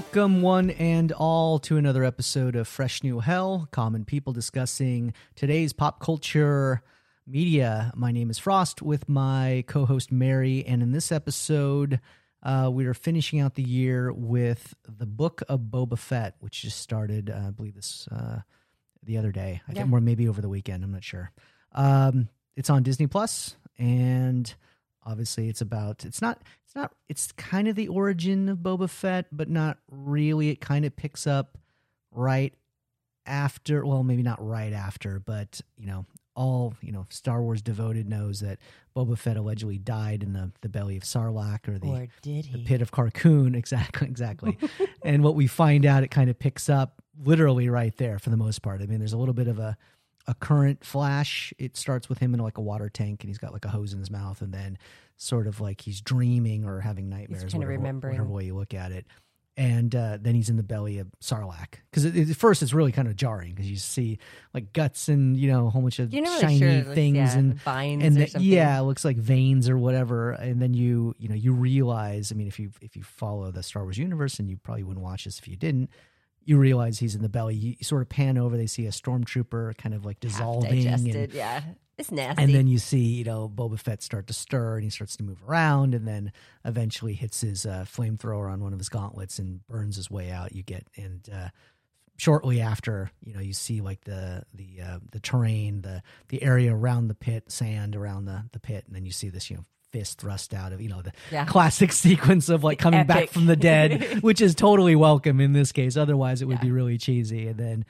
Welcome, one and all, to another episode of Fresh New Hell Common People discussing today's pop culture media. My name is Frost with my co host Mary, and in this episode, uh, we are finishing out the year with the Book of Boba Fett, which just started, uh, I believe, this uh, the other day. I Yeah. think, or maybe over the weekend. I'm not sure. Um, it's on Disney Plus, and obviously, it's about. It's not. It's not. It's kind of the origin of Boba Fett, but not really. It kind of picks up right after. Well, maybe not right after, but you know, all you know, Star Wars devoted knows that Boba Fett allegedly died in the the belly of Sarlacc or the or did the pit of Carkoon. Exactly, exactly. and what we find out, it kind of picks up literally right there for the most part. I mean, there's a little bit of a a current flash. It starts with him in like a water tank, and he's got like a hose in his mouth, and then sort of like he's dreaming or having nightmares, kinda whatever, remembering. whatever way you look at it. And uh, then he's in the belly of Sarlacc because at first it's really kind of jarring because you see like guts and you know a whole bunch of You're not shiny sure. looks- things yeah, and vines and something. yeah, it looks like veins or whatever. And then you, you know, you realize. I mean, if you if you follow the Star Wars universe, and you probably wouldn't watch this if you didn't, you realize he's in the belly. You, sort of pan over. They see a stormtrooper kind of like Half dissolving, and, yeah, it's nasty. and then you see you know Boba Fett start to stir, and he starts to move around, and then eventually hits his uh, flamethrower on one of his gauntlets and burns his way out. You get and. Uh, shortly after you know you see like the the uh, the terrain the the area around the pit sand around the the pit and then you see this you know fist thrust out of you know the Yeah. classic sequence of like coming back from the dead which is totally welcome in this case otherwise it would Yeah. be really cheesy and then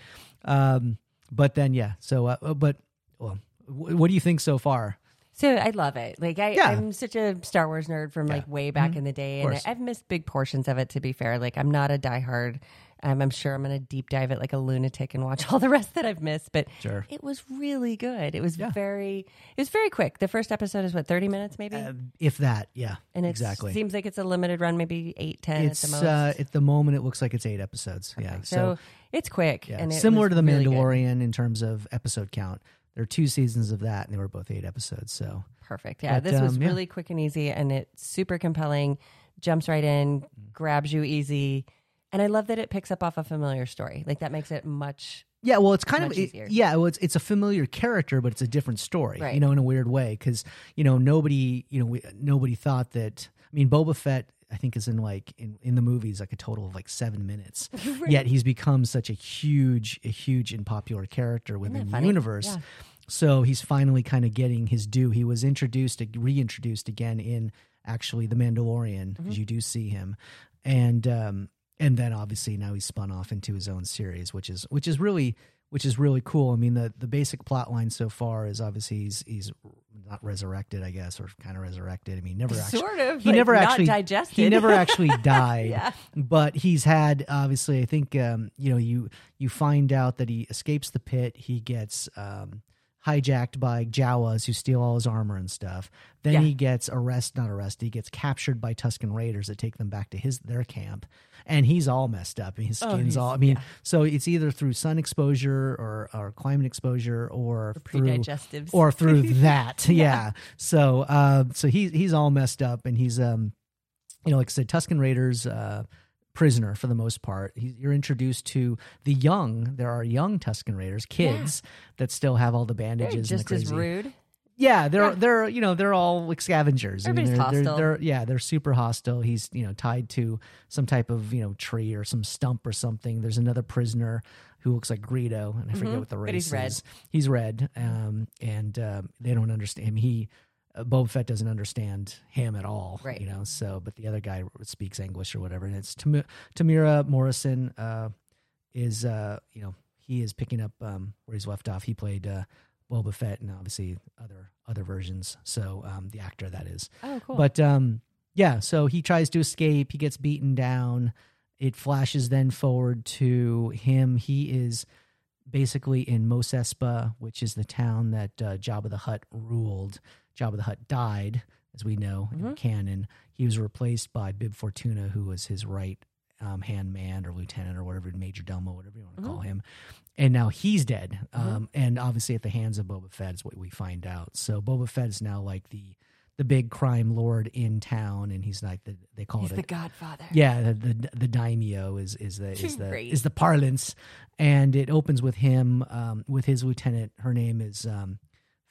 um but then yeah so uh, but well wh- what do you think so far so I love it. Like I, Yeah. I'm such a Star Wars nerd from like way back Mhm. in the day, and. I, I've missed big portions of it. To be fair, like I'm not a diehard. Um, I'm sure I'm going to deep dive it like a lunatic and watch all the rest that I've missed. But Sure. it was really good. It was Yeah. very. It was very quick. The first episode is what 30 minutes maybe, uh, if that yeah and it exactly seems like it's a limited run, maybe eight, ten it's at the most. uh at the moment it looks like it's eight episodes yeah so, it's quick Yeah, and it similar to the really good. Mandalorian in terms of episode count. There are two seasons of that, and they were both eight episodes. So Perfect. Yeah, But, this was um, yeah. really quick and easy, and it's super compelling. Jumps right in, grabs you easy, and I love that it picks up off a familiar story. Like that makes it much. yeah, well, it's kind Much of it- yeah, well, it's it's a familiar character, but it's a different story, Right. you know, in a weird way because you know nobody, you know, we, nobody thought that. I mean, Boba Fett, I think, is in like in in the movies like a total of like seven minutes. Yet he's become such a huge, a huge and popular character within the universe. Yeah. So he's finally kind of getting his due. He was introduced, reintroduced again in actually the Mandalorian because Mm-hmm. you do see him, and um, and then obviously now he's spun off into his own series, which is which is really which is really cool. I mean the the basic plot line so far is obviously he's he's not resurrected, I guess, or kind of resurrected. I mean, never actually Sort of. he like, never actually digested. he never actually died Yeah. but he's had obviously i think um, you know you you find out that he escapes the pit he gets um, hijacked by jawas who steal all his armor and stuff then Yeah. he gets arrest not arrested he gets captured by tusken raiders that take them back to his their camp and he's all messed up his Oh, skin's he's- all i mean yeah. so it's either through sun exposure or or climate exposure or, through pre-digestives. or through that. yeah. So uh, so he's he's all messed up, and he's um, you know, like I said, Tusken Raiders. Uh, prisoner for the most part you're introduced to the young there are young tusken raiders kids that still have all the They're bandages and the just as rude. yeah, they're Yeah. they're you know they're all like scavengers. I mean, Everybody's they're, they're, hostile. they're yeah they're super hostile. He's you know tied to some type of you know tree or some stump or something. There's another prisoner who looks like Greedo, and I forget Mhm. what the race But he's red. is. He's red, um, and um, they don't understand him. He uh, Boba Fett doesn't understand him at all, Right. You know, so but the other guy speaks English or whatever, and it's Tam- Temuera Morrison uh, is uh, you know he is picking up um, where he's left off. He played. Uh, Boba Fett and obviously other other versions. So um, the actor that is, Oh, cool. but um, yeah. So he tries to escape. He gets beaten down. It flashes then forward to him. He is basically in Mos Espa, which is the town that uh, Jabba the Hutt ruled. Jabba the Hutt died, as we know in Mhm. canon. He was replaced by Bib Fortuna, who was his right um, hand man or lieutenant or whatever, major domo, whatever you want to call him. And now he's dead. Um, and obviously, at the hands of Boba Fett is what we find out. So Boba Fett is now like the the big crime lord in town, and he's like the they call He's it the a, Godfather. yeah the, the the daimyo is is the is the Great. is the parlance, and it opens with him um, with his lieutenant. Her name is um,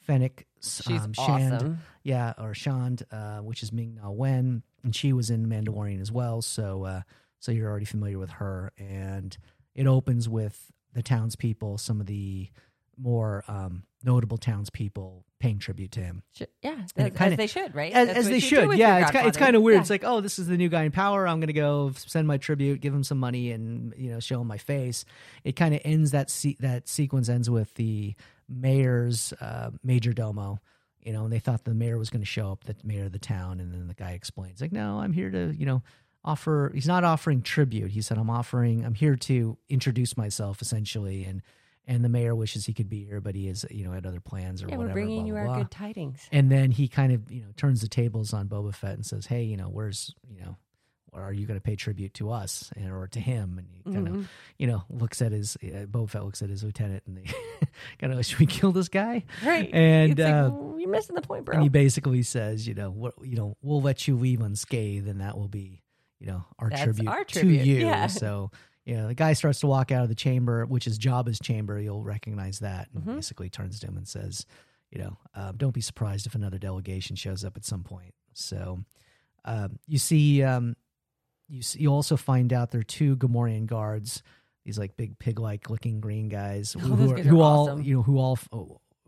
Fennec. She's um, Shand, awesome. yeah, or Shand, uh, which is Ming Na Wen, and she was in Mandalorian as well. So, uh, so you're already familiar with her, and it opens with the townspeople, some of the more um, notable townspeople paying tribute to him, Sh- Yeah, as, kinda- as they should, right? as, as they should. Yeah, it's ki- it's kind of weird. Yeah. It's like, oh, this is the new guy in power. I'm going to go send my tribute, give him some money, and you know, show him my face. It kind of ends that se- that sequence ends with the mayor's uh, major domo. You know, and they thought the mayor was going to show up, the mayor of the town, and then the guy explains, like, no, I'm here to, you know, offer. He's not offering tribute. He said, I'm offering. I'm here to introduce myself, essentially, and and the mayor wishes he could be here, but he is, you know, had other plans or yeah, whatever. we're bringing blah, you blah, our blah. good tidings. And then he kind of, you know, turns the tables on Boba Fett and says, "Hey, you know, where's, you know, are you going to pay tribute to us and, or to him?" And he kind of, Mhm. you know, looks at his uh, Boba Fett looks at his lieutenant and they kind of, should we kill this guy? Right. And like, uh, "Oh, you're missing the point, bro. and he basically says, you know, what, you know, we'll let you leave unscathed, and that will be, you know, our That's tribute, our tribute to you. yeah. So. You know, the guy starts to walk out of the chamber, which is Jabba's chamber. You'll recognize that, and Mhm. basically turns to him and says, you know, um, don't be surprised if another delegation shows up at some point. So, um, you see, um, you see, you also find out there are two Gamorrean guards, these like big pig-like looking green guys, Oh, who, who, are- who all, awesome. you know, who all,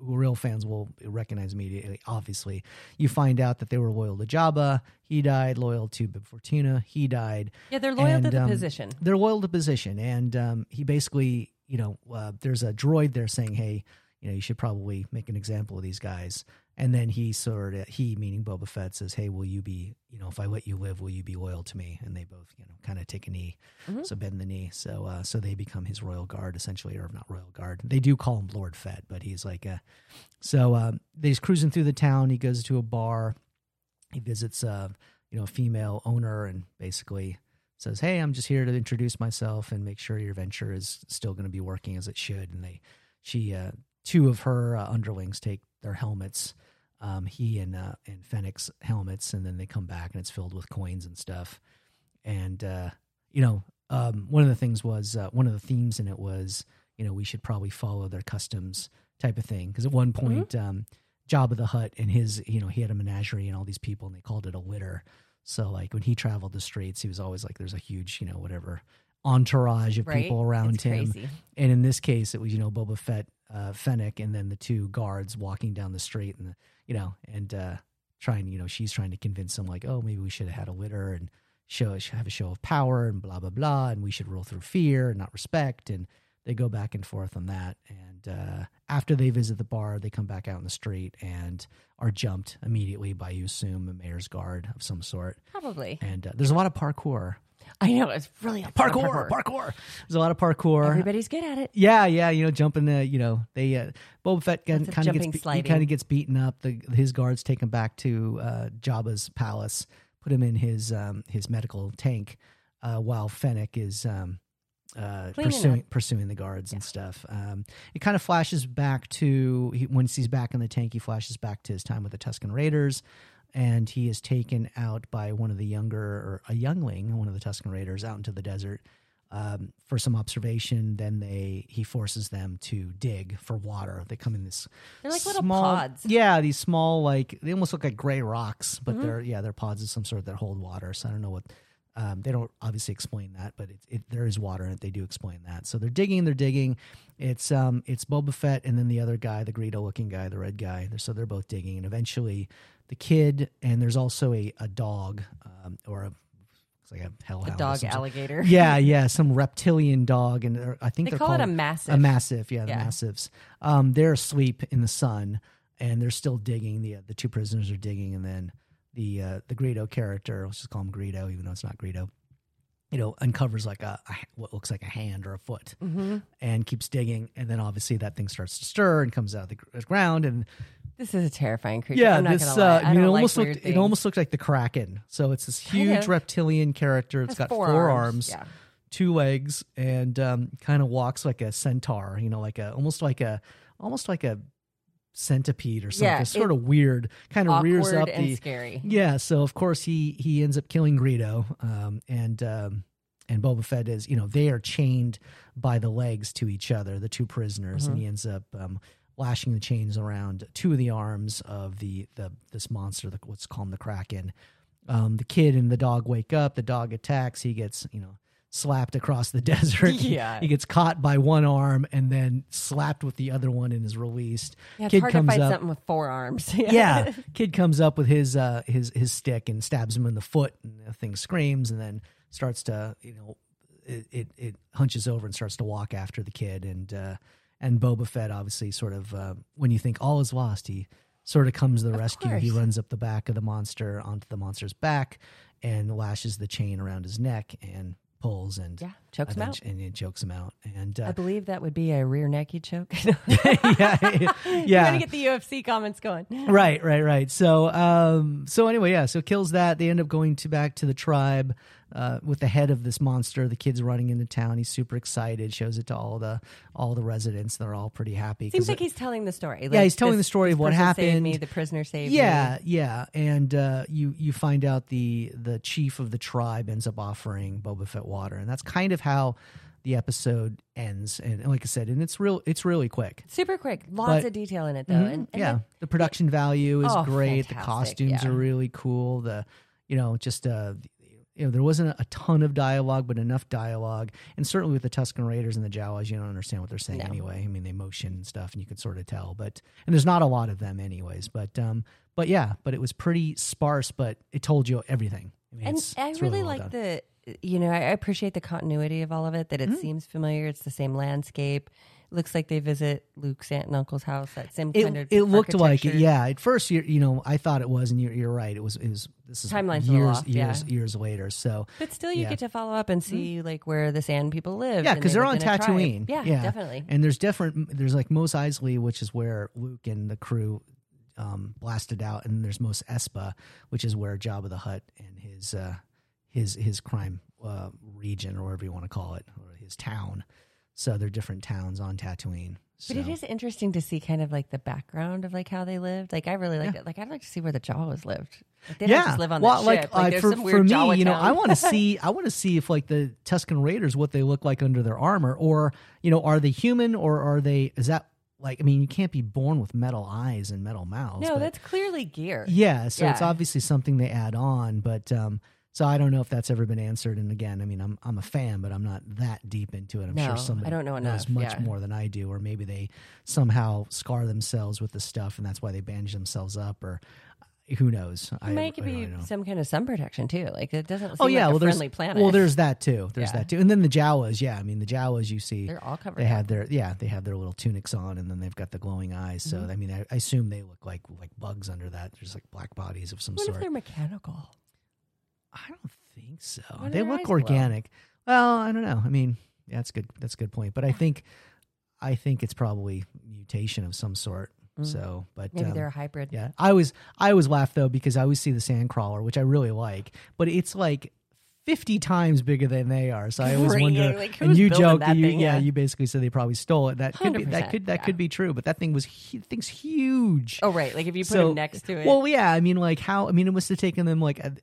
real fans will recognize immediately. Obviously, you find out that they were loyal to Jabba. He died. Loyal to Bib Fortuna. He died yeah, they're loyal and, to the um, position. they're loyal to position and um, he basically you know uh, there's a droid there saying hey you know you should probably make an example of these guys and then he sort of he meaning boba fett says hey will you be you know if i let you live will you be loyal to me? And they both you know kind of take a knee Mhm. so bend the knee. So uh, so they become his royal guard essentially or not royal guard. They do call him lord fett but he's like uh so um, he's cruising through the town. He goes to a bar. He visits a you know a female owner and basically says, "Hey, I'm just here to introduce myself and make sure your venture is still going to be working as it should." And they, she, uh, two of her uh, underlings take their helmets, um, he and uh, and Fennec's helmets, and then they come back and it's filled with coins and stuff. And uh, you know, um, one of the things was uh, one of the themes in it was, you know, we should probably follow their customs type of thing because at one point. Um, Jabba the Hutt and his, you know, he had a menagerie and all these people, and they called it a litter. So like when he traveled the streets, he was always like, "There's a huge, you know, whatever entourage of Right? people around It's him." Crazy. And in this case, it was you know Boba Fett, uh, Fennec, and then the two guards walking down the street, and you know, and uh, trying, you know, she's trying to convince him like, "Oh, maybe we should have had a litter and show have a show of power and blah blah blah, and we should rule through fear and not respect." And they go back and forth on that. And uh, after they visit the bar, they come back out in the street and are jumped immediately by, you assume, a mayor's guard of some sort. Probably. And uh, there's a lot of parkour. I know it's really fun Parkour, parkour. There's a lot of parkour. Everybody's good at it. Yeah, yeah, you know, jumping the, you know, they uh, Boba Fett kind of gets be- he kind of gets beaten up. The his guards take him back to uh, Jabba's palace, put him in his um, his medical tank, uh, while Fennec is um, uh, pursuing up. pursuing the guards and stuff. Um, it kind of flashes back to he, once he's back in the tank. He flashes back to his time with the Tusken Raiders, and he is taken out by one of the younger or a youngling, one of the Tusken Raiders, out into the desert um, for some observation. Then they he forces them to dig for water. They come in this They're like little pods. Yeah, these small like they almost look like gray rocks, but Mm-hmm. they're yeah they're pods of some sort that hold water. So I don't know what. Um, they don't obviously explain that, but it, it, there is water in it. They do explain that. So they're digging, they're digging. It's um, it's Boba Fett and then the other guy, the Greedo looking guy, the red guy. They're, so they're both digging, and eventually, the kid and there's also a a dog um, or a like a hellhound, A dog alligator. yeah, yeah, some reptilian dog, and I think They call it called a massiff. a massiff, yeah, the Yeah. massiffs. Um, they're asleep in the sun, and they're still digging. The the two prisoners are digging, and then the uh, the Greedo character, let's just call him Greedo, even though it's not Greedo, you know, uncovers like a, a what looks like a hand or a foot, hmm and keeps digging, and then obviously that thing starts to stir and comes out of the gr- ground, and This is a terrifying creature. yeah, I'm not this gonna lie. uh, I I mean, don't it almost weird looked it almost looked like the Kraken. So it's this huge reptilian character. It's Has got four four arms. arms Yeah. two legs and um, kind of walks like a centaur you know like a almost like a almost like a centipede or something. Yeah, sort of weird. Kind of rears up the scary. yeah. So of course he he ends up killing Greedo, um, and um, and Boba Fett is you know they are chained by the legs to each other, the two prisoners, Mm-hmm. and he ends up um, lashing the chains around two of the arms of the the this monster, the, what's called the Kraken. Um, the kid and the dog wake up. The dog attacks. He gets you know slapped across the desert. He- Yeah. he, gets caught by one arm and then slapped with the other one and is released. Yeah, it's kid hard to comes fight up. something with four arms. yeah, kid comes up with his uh, his his stick and stabs him in the foot, and the thing screams, and then starts to you know it it, it hunches over and starts to walk after the kid, and uh, and Boba Fett obviously sort of uh, when you think all is lost, he sort of comes to the rescue. He runs up the back of the monster onto the monster's back and lashes the chain around his neck and pulls and Yeah, chokes him out. and it chokes him out and I uh, believe that would be a rear you choke. yeah You're yeah gonna get the UFC comments going. right right right so um so anyway yeah so kills that they end up going to back to the tribe uh with the head of this monster the kid's running into town he's super excited shows it to all the all the residents they're all pretty happy. Seems like it- he's telling the story. Like, Yeah, he's telling this- the story of what saved me, happened. the prisoner saved me. yeah yeah and uh you you find out the the chief of the tribe ends up offering boba fett water and that's kind of how the episode ends and like i said and it's real it's really quick super quick. Lots But- of detail in it though. Mhm, And, and yeah, the- the production value is Oh, great. The costumes yeah. are really cool. The you know just uh you know there wasn't a ton of dialogue, but enough dialogue. And certainly with the Tusken Raiders and the Jawas, you don't understand what they're saying No. anyway. I mean, they motion and stuff, and you could sort of tell. But and there's not a lot of them anyways. But um, but yeah, but it was pretty sparse, but it told you everything. I mean, and it's- I it's really well like done. the you know I I appreciate the continuity of all of it. That it Mm-hmm. seems familiar. It's the same landscape. Looks like they visit Luke's aunt and uncle's house. That same kind It, of it looked like it, yeah. At first, you you know, I thought it was, and you're, you're right. It was. It was. This is Timeline's a little years, yeah. years, years later. So But still, you Yeah. get to follow up and see like where the Sand people live. Yeah, because they they're on lived in a tribe. Tatooine. Yeah, definitely. And there's different. There's like Mos Eisley, which is where Luke and the crew um, blasted out, and there's Mos Espa, which is where Jabba the Hutt and his uh, his his crime uh, region, or whatever you want to call it, or his town. So they're different towns on Tatooine. But it is interesting to see kind of like the background of like how they lived. Like I really like Yeah. it. Like I'd like to see where the Jawas lived. Like, they yeah, don't just live on well, the like, ship. Like, uh, for, for me, Jawa you know, town. I want to see, I want to see if like the Tusken Raiders, what they look like under their armor, or you know, are they human or are they? Is that like? I mean, you can't be born with metal eyes and metal mouths. no, but- that's clearly gear. yeah. So it's obviously something they add on, but um, so I don't know if that's ever been answered. And again, I mean, I'm I'm a fan, but I'm not that deep into it. I'm No, sure somebody I don't know knows much yeah. more than I do, or maybe they somehow scar themselves with the stuff, and that's why they bandage themselves up, or who knows? It might I be some kind of sun protection too. Like it doesn't. Seem Oh yeah, like well friendly planet. well there's that too. There's Yeah. that too, and then the Jawas. Yeah, I mean the Jawas you see they're all covered. they up. have their yeah they have their little tunics on, and then they've got the glowing eyes. So Mm-hmm. I mean I, I assume they look like like bugs under that. There's like black bodies of some What if sort. they're mechanical? I don't think so. They look glow? organic. Well, I don't know. I mean, yeah, that's good. That's a good point. But I think, I think it's probably mutation of some sort. So, but Mm. Maybe um, they're a hybrid. yeah, I always I always laugh though because I always see the sandcrawler, which I really like, but it's like. 50 times bigger than they are. So I always Right, wonder like, and you joke you, thing? yeah, Yeah. you basically said they probably stole it. That could be that could that yeah. could be true, but that thing was hu- thing's huge. Oh right, like if you put So- them next to it. Well, yeah, I mean, like how? I mean, it must have taken them like a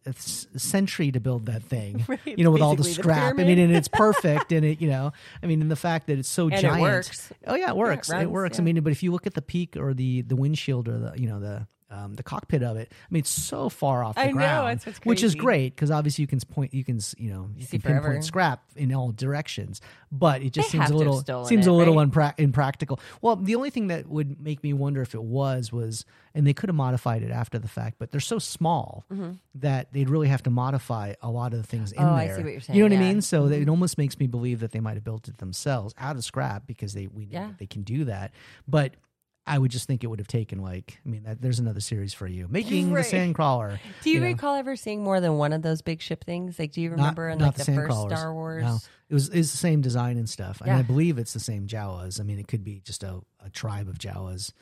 century to build that thing. Right, You know, with all the basically the scrap. I mean, and it's perfect, and it, you know, I mean, and the fact that it's so And it giant. works. Oh yeah, it works. it, runs, works. I mean, but if you look at the peak or the the windshield or the you know the um, the cockpit of it, I mean, it's so far off the I know, ground, what's which is great because obviously you can point, you can you know, you See can pinpoint forever. scrap in all directions, but it just They seems a little seems it, a little right? unpra- impractical. Well, the only thing that would make me wonder if it was was, and they could have modified it after the fact, but they're so small that they'd really have to modify a lot of the things in Mm-hmm. Oh, I there. see what you're You know saying, what I mean? So that it almost makes me believe that they might have built it themselves out of scrap because they we know Yeah. they can do that. But I would just think it would have taken like I mean that, there's another series for you making Right. the Sandcrawler. do you, know. recall ever seeing more than one of those big ship things? Like, do you Not- remember in not like the, first Sandcrawlers. Star Wars? No, it was it's the same design and stuff, and Yeah. I believe it's the same Jawas. I mean, it could be just a, a tribe of Jawas.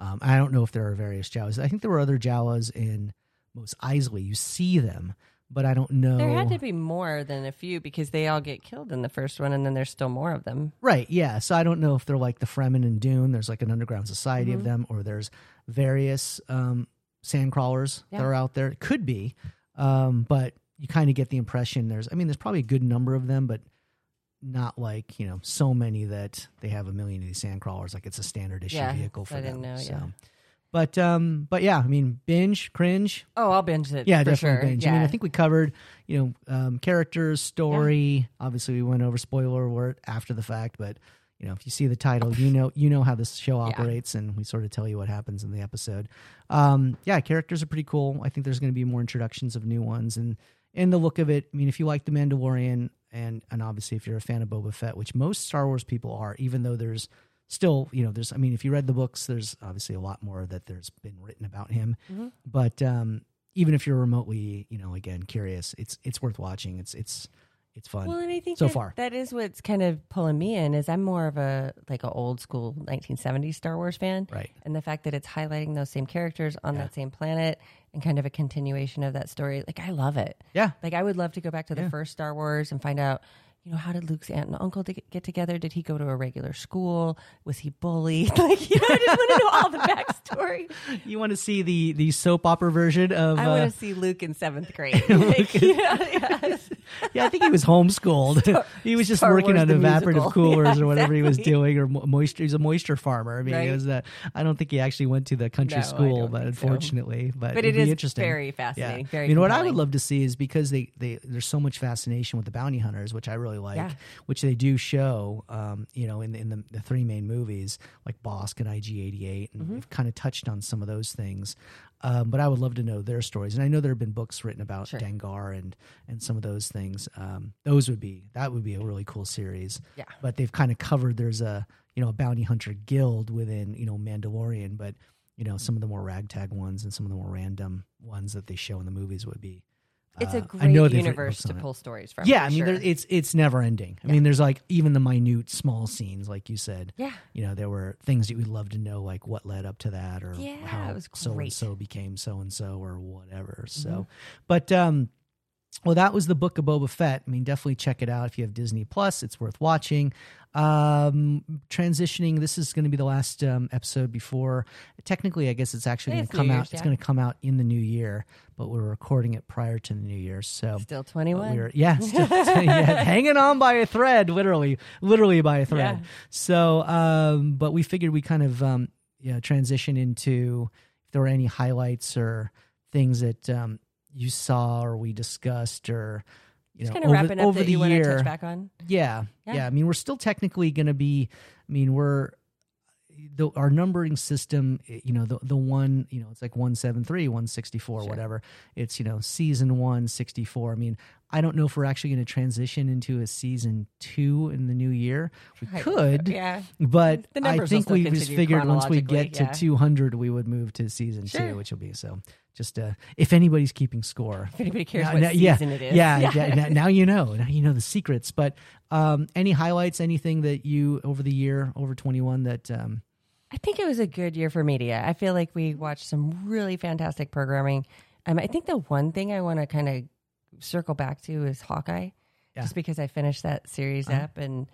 Um, I don't know if there are various Jawas. I think there were other Jawas in Mos Eisley. You see them, but I don't know. There had to be more than a few because they all get killed in the first one, and then there's still more of them. Right, yeah. So I don't know if they're like the Fremen and Dune. There's like an underground society Mm-hmm. of them, or there's various um, sand crawlers Yeah. that are out there. It could be, um, but you kind of get the impression there's. I mean, there's probably a good number of them, but not like you know so many that they have a million of these sand crawlers. Like it's a standard issue Yeah, vehicle for I them. didn't know, so. yeah. But um, but yeah, I mean, binge, cringe, Oh, I'll binge it. yeah, for definitely sure. binge. Yeah. I mean, I think we covered, you know, um, characters, story. Obviously, we went over spoiler alert after the fact, but you know, if you see the title, you know, you know how this show Yeah. operates, and we sort of tell you what happens in the episode. Um, yeah, characters are pretty cool. I think there's going to be more introductions of new ones, and and the look of it. I mean, if you like the Mandalorian, and and obviously if you're a fan of Boba Fett, which most Star Wars people are, even though there's still, you know, there's. I mean, if you read the books, there's obviously a lot more that there's been written about him. Mm-hmm. But um, even if you're remotely, you know, again curious, it's it's worth watching. It's it's it's fun. Well, and I think so that, far. that is what's kind of pulling me in. Is I'm more of a like a old school 1970s Star Wars fan, Right. And the fact that it's highlighting those same characters on Yeah. that same planet and kind of a continuation of that story, like I love it. yeah. Like I would love to go back to the Yeah. first Star Wars and find out, you know, how did Luke's aunt and uncle get- get together? Did he go to a regular school? Was he bullied? Like, you know, I just want to know all the backstory. You want to see the the soap opera version of? I uh, want to see Luke in seventh grade. Like, you know, yeah. yeah, I think he was homeschooled. he was just Star working Wars on evaporative coolers Yeah, or whatever he was doing, or moisture. He's a moisture farmer. I mean, Right. it was. Uh, I don't think he actually went to the country No, school, but think so. unfortunately, but, But it is interesting. very Yeah. fascinating. Very I mean, what I would love to see is because they, they there's so much fascination with the bounty hunters, which I really like, Yeah. which they do show, um, you know, in the, in the, the three main movies like Bossk and IG88, and Mm-hmm. we've kind of touched on some of those things. Um, but I would love to know their stories, and I know there have been books written about Sure. Dengar and and some of those things. Um, those would be that would be a really cool series. Yeah. But they've kind of covered. There's a you know a bounty hunter guild within you know Mandalorian, but you know some of the more ragtag ones and some of the more random ones that they show in the movies would be. It's a I great universe to pull stories from. Yeah, I mean, there, it's it's never ending. I mean, there's like even the minute small scenes, like you said. Yeah. You know, there were things that we'd love to know, like what led up to that, or Yeah, how so and so became so and so, or whatever. So, Mm-hmm. but um, well, that was the book of Boba Fett. I mean, definitely check it out if you have Disney Plus. It's worth watching. Um, transitioning. This is going to be the last um, episode before. Technically, I guess it's actually going to come New out. Year's, It's going to come out in the new year, but we're recording it prior to the new year. So still 21. we're yeah, still, yeah, hanging on by a thread, literally, literally by a thread. Yeah. So, um, but we figured we kind of um, you know, transition into if there were any highlights or things that um, you saw or we discussed or you Just know kind of over, wrapping up over that the you want to year. touch back on. Yeah, yeah, Yeah. I mean, we're still technically going to be. I mean, we're the, our numbering system. You know, the the one. You know, it's like one seven three, one sixty four, whatever. It's you know season one sixty four. I mean, I don't know if we're actually going to transition into a season two in the new year. We I- could, Yeah. but I think we just figured once we get to 200, we would move to season Sure. two, which will be so. Just uh, if anybody's keeping score, If anybody cares now- what now- yeah, season it is. Yeah, yeah. now, now you know. Now you know the secrets. But um, any highlights? Anything that you over the year, over twenty one that um, I think it was a good year for media. I feel like we watched some really fantastic programming. Um, I think the one thing I want to kind of circle back to is Hawkeye, Yeah. just because I finished that series Uh-huh. up and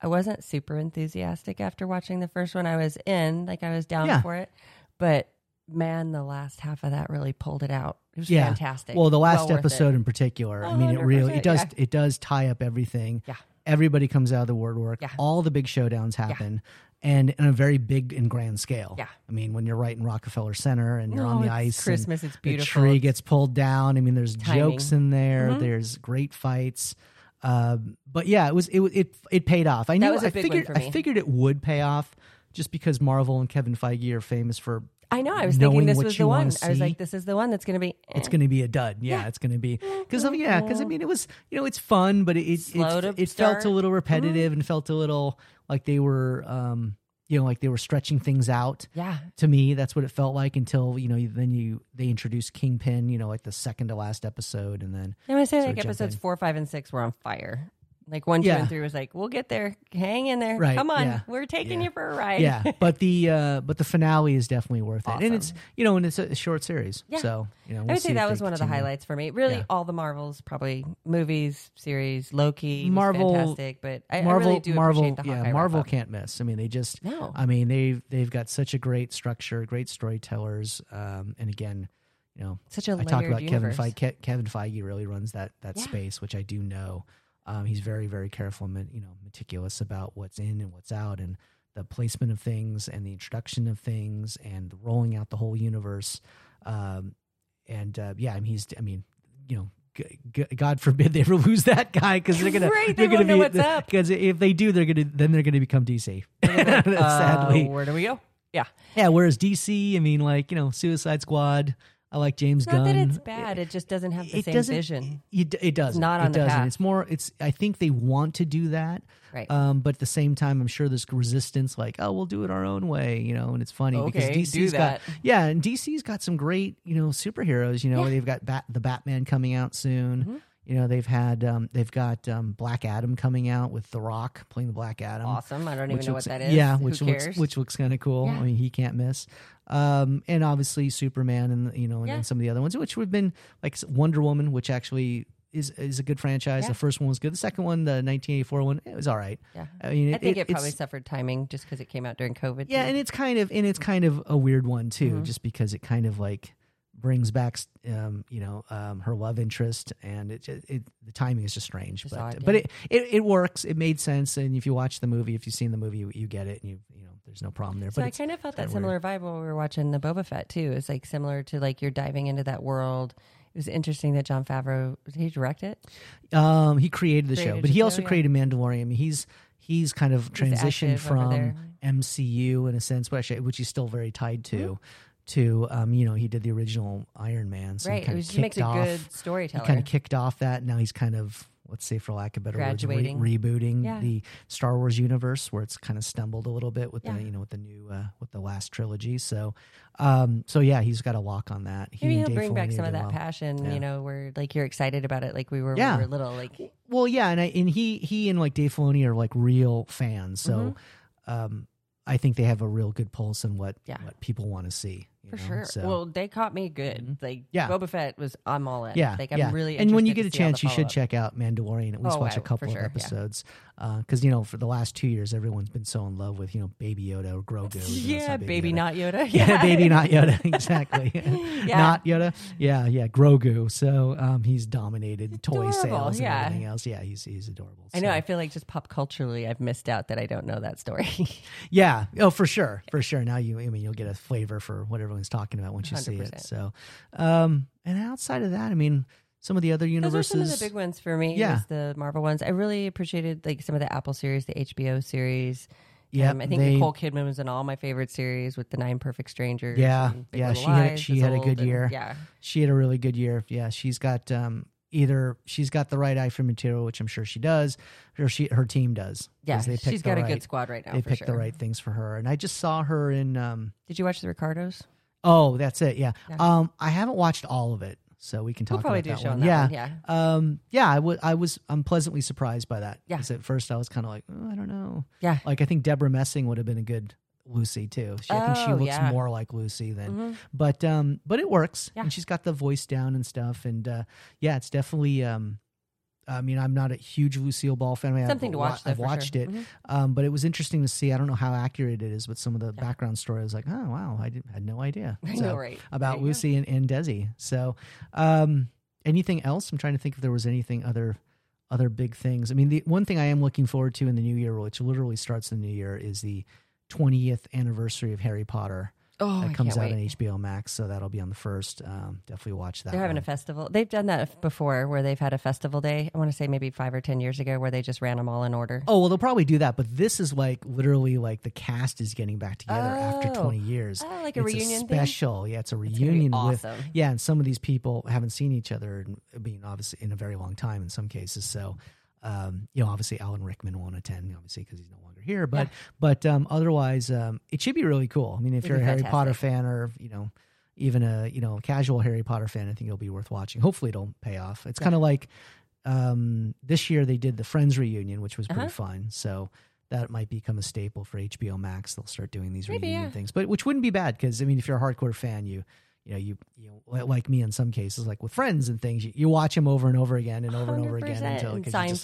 I wasn't super enthusiastic after watching the first one. I was in, like I was down Yeah. for it, but man, the last half of that really pulled it out. It was Yeah. fantastic. Well, the last it. episode in particular. I mean, it really it does yeah. it does tie up everything. Yeah. Everybody comes out of the woodwork. Yeah. All the big showdowns happen. And in a very big and grand scale. Yeah. I mean, when you're right in Rockefeller Center and you're Oh, on the it's ice, and Christmas, it's beautiful. The tree gets pulled down. I mean, there's Timing. jokes in there. Mhm. There's great fights. Um, but yeah, it was it it it paid off. I knew I figured I figured it would pay off just because Marvel and Kevin Feige are famous for I know. I was thinking this was the one. I was like, this is the one that's going to be. it's eh. going to be a dud. Yeah, Yeah. it's going to be because of yeah, because I mean it was you know it's fun, but it it, it, it felt a little repetitive and felt a little like they were um you know like they were stretching things out. Yeah. To me, that's what it felt like until you know then you they introduced Kingpin, you know, like the second to last episode, and then I want to say like episodes in. four, five, and six were on fire. Like one, two, Yeah. and three was like, we'll get there. Hang in there. Right, Come on. yeah. We're taking Yeah. you for a ride. yeah, but the uh, but the finale is definitely worth it, and it's you know, and it's a short series, Yeah. so you know, I we'll would say that was one of the highlights for me. Really, all the Marvels, probably movies, series, Loki, Marvel- fantastic. But I, Marvel, I really do Marvel, appreciate the yeah, Marvel can't miss. I mean, they just, No. I mean, they've they've got such a great structure, great storytellers, um, and again, you know, Such a I talk about universe. Kevin Feige. Kevin Feige really runs that that space, which I do know. Um, he's very very careful, and you know, meticulous about what's in and what's out, and the placement of things, and the introduction of things, and rolling out the whole universe. Um, and uh, yeah, I mean, he's, I mean, you know. God forbid they ever lose that guy because they're gonna Right, they're they gonna know be what's up. because if they do they're gonna then they're gonna become DC sadly Uh, where do we go? Yeah. yeah whereas DC I mean like you know Suicide Squad I like James Not Gunn that it's bad. It just doesn't have the it same vision. It, it doesn't. not it on the doesn't. path. It's more. It's. I think they want to do that, Right. um, but at the same time, I'm sure there's resistance. Like, oh, we'll do it our own way, you know. And it's funny because Okay, DC's do got yeah, and DC's got some great you know superheroes. You know, Yeah. they've got Bat, the Batman coming out soon. Mhm. You know, they've had um, they've got um, Black Adam coming out with The Rock playing the Black Adam. awesome. I don't even know looks- what that is. Yeah, Who which cares? looks which looks kind of cool. Yeah. I mean, he can't miss. Um, and obviously Superman and you know and, Yeah. and some of the other ones, which would have been like Wonder Woman, which actually is is a good franchise. Yeah. The first one was good. The second one, the 1984 one, it was all right. yeah. I mean, I think it, it's- probably suffered timing just because it came out during COVID. yeah, too. and it's kind of and it's kind of a weird one too, Mhm. just because it kind of like brings back um, you know um, her love interest, and it, just, it the timing is just strange, but odd, but yeah. it, it it works. It made sense, and if you watch the movie, if you've seen the movie, you, you get it, and you you know there's no problem there. So but I kind of felt that similar vibe when we were watching the Boba Fett too. It's like similar to like you're diving into that world. It was interesting that Jon Favreau did he direct it? Um, he created the show, but he show, also yeah. created Mandalorian. I mean, he's he's kind of He's transitioned from. MCU in a sense, but actually, which he's still very tied to. Mm-hmm. To um, you know, he did the original Iron Man, so right. he It kind was of just makes a off. good He storyteller. kind of kicked off that. Now he's kind of let's say, for lack of better words, re- rebooting Yeah. the Star Wars universe, where it's kind of stumbled a little bit with Yeah. the you know with the new uh, with the last trilogy. So, um, so yeah, he's got a lock on that. He Maybe he'll bring back some of that well. passion, Yeah. you know, where like you're excited about it, like we were when we were little. Like, Well, yeah, and I, and he he and like Dave Filoni are like real fans, so um, I think they have a real good pulse on what Mm-hmm. What people want to see. For know, sure. So. Well, they caught me good. Like, Yeah. Boba Fett was, I'm all in. yeah, Like, I'm yeah. really and when you get a to see all the chance, you should check out Mandalorian. At least Oh, watch I- a couple of sure, yeah. episodes, because you know for the last two years, everyone's been so in love with you know Baby Yoda or Grogu. You know, it's Yeah, not baby, Yoda. not Yoda. Yeah, baby, not Yoda. Exactly. Yeah. Not Yoda. Yeah, yeah, Grogu. So um, he's dominated toy adorable, sales and everything else. Yeah, he's he's adorable. I know. I feel like just pop culturally, I've missed out that I don't know that story. Yeah. Oh, for sure. For sure. Now you, I mean, you'll get a flavor for what everyone's talking about once you see it. 100%. So, um, and outside of that, I mean, some of the other Those are some of the big ones for me. Yeah. the Marvel ones. I really appreciated like some of the Apple series, the HBO series. Yeah, Um, I think they- Nicole Kidman was in all my favorite series with the Nine Perfect Strangers. Yeah, yeah, she had- she had a good and- year. Yeah, she had a really good year. Yeah. She's got, um, either she's got the right eye for material, which I'm sure she does, or she, her team does. yeah. They picked She's the got a right- good squad right now. They for picked sure. the right things for her. And I just saw her in, um, Did you watch the Ricardos? Oh, that's it. Yeah. Yeah. Um, I haven't watched all of it. So we can talk We'll probably about do a that show one. on that yeah. one. Yeah, Um, yeah, I wa- I was, I'm pleasantly surprised by that. Yeah. 'Cause at first I was kind of like, oh, I don't know. yeah. Like I think Debra Messing would have been a good Lucy too. She, I think she Oh, looks yeah. more like Lucy than, Mhm. but um, but it works, Yeah. and she's got the voice down and stuff, and uh, yeah, it's definitely. Um, I mean, I'm not a huge Lucille Ball fan. I mean, Something I've, to wa- watch. Though, I've watched sure. it, Mhm. um, but it was interesting to see. I don't know how accurate it is, but some of the background story I was like, oh wow, I had no idea. So, know, right? about. Lucy and, and Desi. So, um, anything else? I'm trying to think if there was anything other other big things. I mean, the one thing I am looking forward to in the new year, which literally starts the new year, is the 20th anniversary of Harry Potter. Oh, that comes out wait. on HBO Max, so that'll be on the first. Um, definitely watch that. They're having a festival. They've done that before, where they've had a festival day. I want to say maybe five or ten years ago, where they just ran them all in order. Oh well, they'll probably do that, but this is like literally like the cast is getting back together after Oh. 20 years. Oh, like a it's reunion a thing? special. Yeah, it's a It's reunion awesome. with yeah, and some of these people haven't seen each other, in, I mean, obviously in a very long time in some cases. So, um, you know, obviously Alan Rickman won't attend, obviously because he's no longer here. But but um, otherwise, um, it should be really cool. I mean, if It'd you're a Harry fantastic. Potter fan, or you know, even a you know casual Harry Potter fan, I think it'll be worth watching. Hopefully, it'll pay off. It's kind of like. um, this year they did the Friends reunion, which was pretty Uh-huh. fun. So that might become a staple for HBO Max. They'll start doing these Maybe, reunion yeah. things, but which wouldn't be bad because I mean, if you're a hardcore fan, you you know you you know like me in some cases, like with Friends and things, you, you watch them over and over again and over and over again until 'cause you just-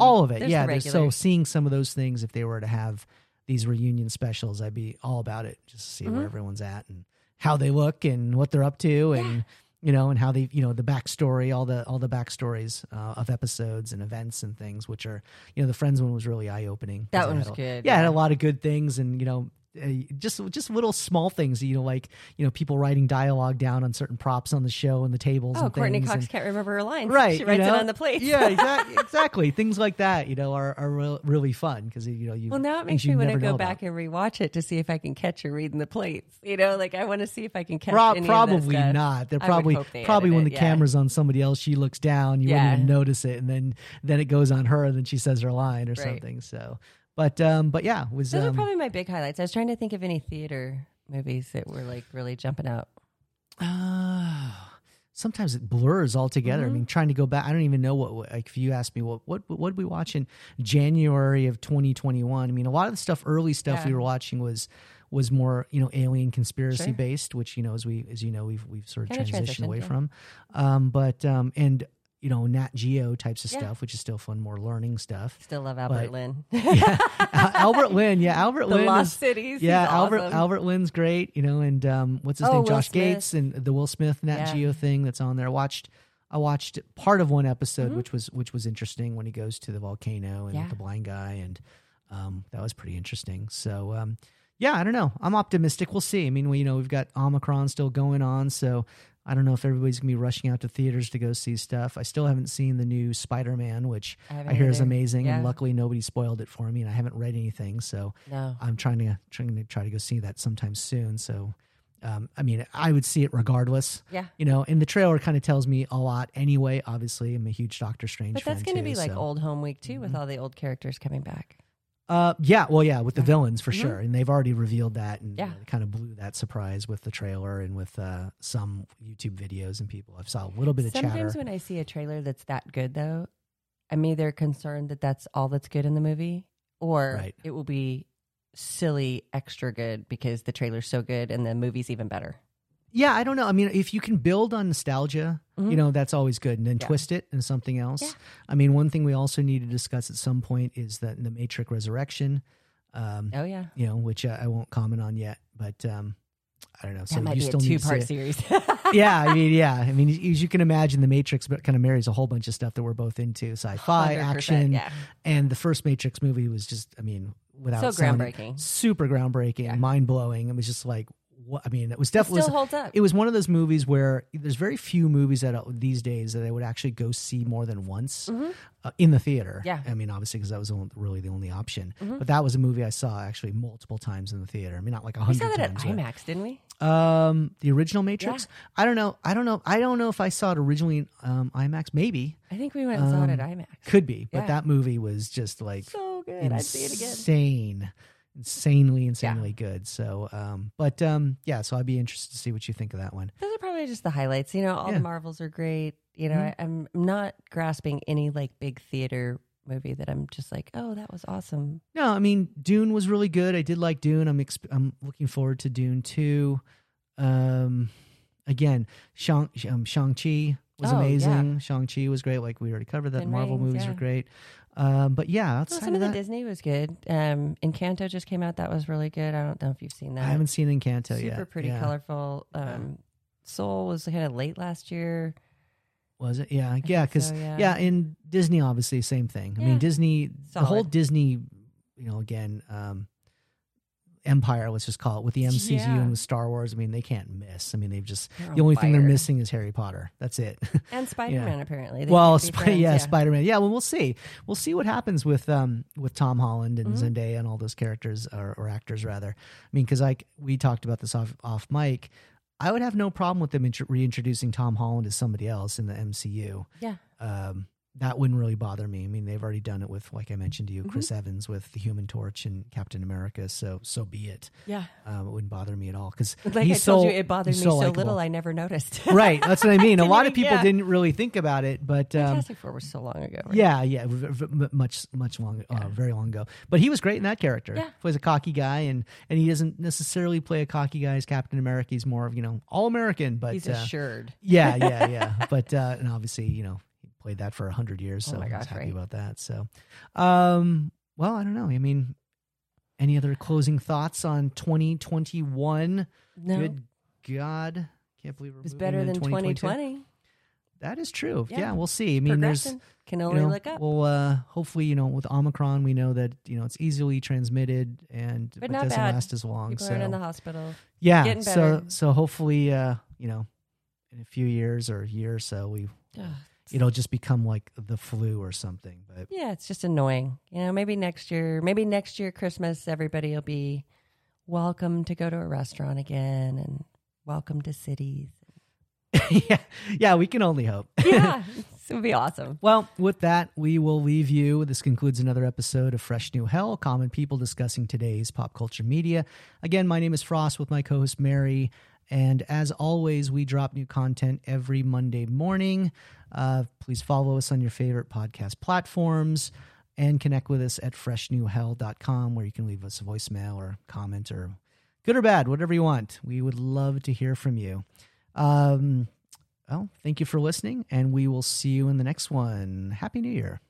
all of it. yeah, so seeing some of those things, if they were to have these reunion specials, I'd be all about it just to see where Mhm. everyone's at and how they look and what they're up to and you know and how they you know the backstory, all the all the backstories uh, of episodes and events and things, which are you know the Friends one was really eye opening. That one was good, Yeah, it had a lot of good things and you know. Uh, just just little small things you know like you know people writing dialogue down on certain props on the show and the tables Oh, Courteney Cox and- can't remember her lines. right She writes you know? it on the plate. yeah exactly exactly things like that you know are, are real, really fun because you know you Well, now it makes me want to go back about. and rewatch it to see if I can catch her reading the plates. You know, like I want to see if I can catch Pro- any of that probably not they're probably they probably when it, the yeah. camera's on somebody else she looks down you Yeah. wouldn't even notice it and then then it goes on her and then she says her line or Right. something so but um but yeah was Those are um, probably my big highlights. I was trying to think of any theater movies that were like really jumping out. Uh, sometimes it blurs altogether. I Mhm. mean, trying to go back, I don't even know what. Like, if you ask me, what what what did we watch in January of 2021? I mean, a lot of the stuff, early stuff we were watching was was more you know alien conspiracy Sure. based, which you know as we as you know we've we've sort of transitioned away yeah. from. Um, but um, and you know Nat Geo types of Yeah. stuff, which is still fun, more learning stuff. Still love Albert But- Lin. yeah, Al- Albert Lin, yeah, Albert the Lin Lost is- Cities. yeah, he's Albert awesome. Albert Lin's great, you know, and um, what's his Oh, name, Will Josh Smith. Gates, and the Will Smith Nat Yeah. Geo thing that's on there. I watched I watched part of one episode, Mhm. which was which was interesting when he goes to the volcano and Yeah. the blind guy, and um, that was pretty interesting. So um, yeah, I don't know. I'm optimistic. We'll see. I mean, we you know we've got Omicron still going on, so. I don't know if everybody's gonna be rushing out to theaters to go see stuff. I still haven't seen the new Spider-Man, which I I, hear is either. amazing, and luckily nobody spoiled it for me, and I haven't read anything, so No. I'm trying to trying to try to go see that sometime soon. So, um, I mean, I would see it regardless, Yeah. you know. And the trailer kind of tells me a lot anyway. Obviously, I'm a huge Doctor Strange But that's going to be like so- old home week too, with Mhm. all the old characters coming back. Uh, yeah, well, yeah, with the villains for Mhm. sure, and they've already revealed that, and Yeah. kind of blew that surprise with the trailer and with uh, some YouTube videos and people. I've saw a little bit of Sometimes chatter. when I see a trailer that's that good, though, I'm either concerned that that's all that's good in the movie, or Right. it will be silly extra good because the trailer's so good and the movie's even better. Yeah, I don't know. I mean, if you can build on nostalgia, Mhm. you know, that's always good, and then Yeah. twist it into something else. Yeah. I mean, one thing we also need to discuss at some point is that the Matrix Resurrection, um, Oh yeah, you know, which uh, I won't comment on yet, but um, I don't know. that So might you be a still need two part series. yeah, I mean, yeah, I mean, as you can imagine, the Matrix kind of marries a whole bunch of stuff that we're both into: sci-fi, action, yeah. and the first Matrix movie was just, I mean, without So groundbreaking. super groundbreaking, Yeah. mind blowing. It was just like, what? I mean, it was It definitely still holds up. it was one of those movies where there's very few movies that uh, these days that I would actually go see more than once Mhm. uh, in the theater. Yeah. I mean, obviously because that was only, really the only option. Mhm. But that was a movie I saw actually multiple times in the theater. I mean, not like a We saw that at times. but- IMAX, didn't we? Um, the original Matrix. I don't know. I don't know. I don't know if I saw it originally in um, IMAX. Maybe I think we went and saw it at Um, IMAX. could be, but Yeah. that movie was just like So good. I'd see it again. insane, insanely, insanely good. So, um, but um, yeah. So I'd be interested to see what you think of that one. Those are probably just the highlights. You know, all Yeah. the Marvels are great. You know, Mhm. I, I'm not grasping any like big theater movie that I'm just like, oh, that was awesome. No, I mean Dune was really good. I did like Dune. I'm exp- I'm looking forward to Dune two. Um, again, Shang um, Shang Chi was Oh, yeah. amazing. Shang Chi was great. Like we already covered that. Ten Marvel Rings, movies yeah. are great. Um, but yeah, Well, some of the Disney was good. Um, Encanto just came out. That was really good. I don't know if you've seen that. I haven't seen Encanto Super yet. Super pretty, yeah. colorful. Um, Soul was kind of late last year. Was it? Yeah, I yeah, because so, yeah. yeah, in Disney, obviously, same thing. I Yeah. mean, Disney, the whole Disney, you know, again, um, empire. Let's just call it with the MCU Yeah. and with Star Wars. I mean, they can't miss. I mean, they've just They're the on only thing they're missing is Harry Potter. That's it. and Spider Man apparently. They well, Sp- friends, yeah, Spider Man. Yeah, well, we'll see. We'll see what happens with um with Tom Holland and Mhm. Zendaya and all those characters or, or actors rather. I mean, because like we talked about this off off mic. I would have no problem with them intro- reintroducing Tom Holland as somebody else in the MCU. Yeah. Um, that wouldn't really bother me. I mean, they've already done it with, like I mentioned to you, Mm-hmm. Chris Evans with the Human Torch and Captain America. So, so be it. Yeah. Um, it wouldn't bother me at all because Like he's I told so, you, it bothered me so so little I never noticed. right. That's what I mean. a lot of people yeah. didn't really think about it, but um, Fantastic Four was so long ago. right? yeah, yeah, v- v- much, much long, uh, very long ago. But he was great in that character. Yeah. plays a cocky guy, and and he doesn't necessarily play a cocky guy as Captain America. He's more of you know all American, but He's uh, assured. yeah, yeah, yeah. but uh, and obviously, you know, played that for a hundred years, Oh so I was happy right. about that. So, um, well, I don't know. I mean, any other closing thoughts on 2021? No, Good God, can't believe we're it's better than 2022. 2020. That is true. Yeah, Yeah. we'll see. I mean, there's. Can you only know, look up. Well, uh, hopefully, you know, with Omicron, we know that you know it's easily transmitted and But doesn't bad. last as long. People so in the hospital. yeah, so so hopefully, uh, you know, in a few years or a year or so, we Ugh. It'll just become like the flu or something. But Yeah, it's just annoying. You know, maybe next year, maybe next year Christmas, everybody will be welcome to go to a restaurant again and welcome to cities. yeah, yeah, we can only hope. Yeah, it would be awesome. Well, with that, we will leave you. This concludes another episode of Fresh New Hell, common people discussing today's pop culture media. Again, my name is Frost with my co host Mary. And as always, we drop new content every Monday morning. Uh, please follow us on your favorite podcast platforms and connect with us at freshnewhell.com where you can leave us a voicemail or comment or good or bad, whatever you want. We would love to hear from you. Um, well, thank you for listening, and we will see you in the next one. Happy New Year.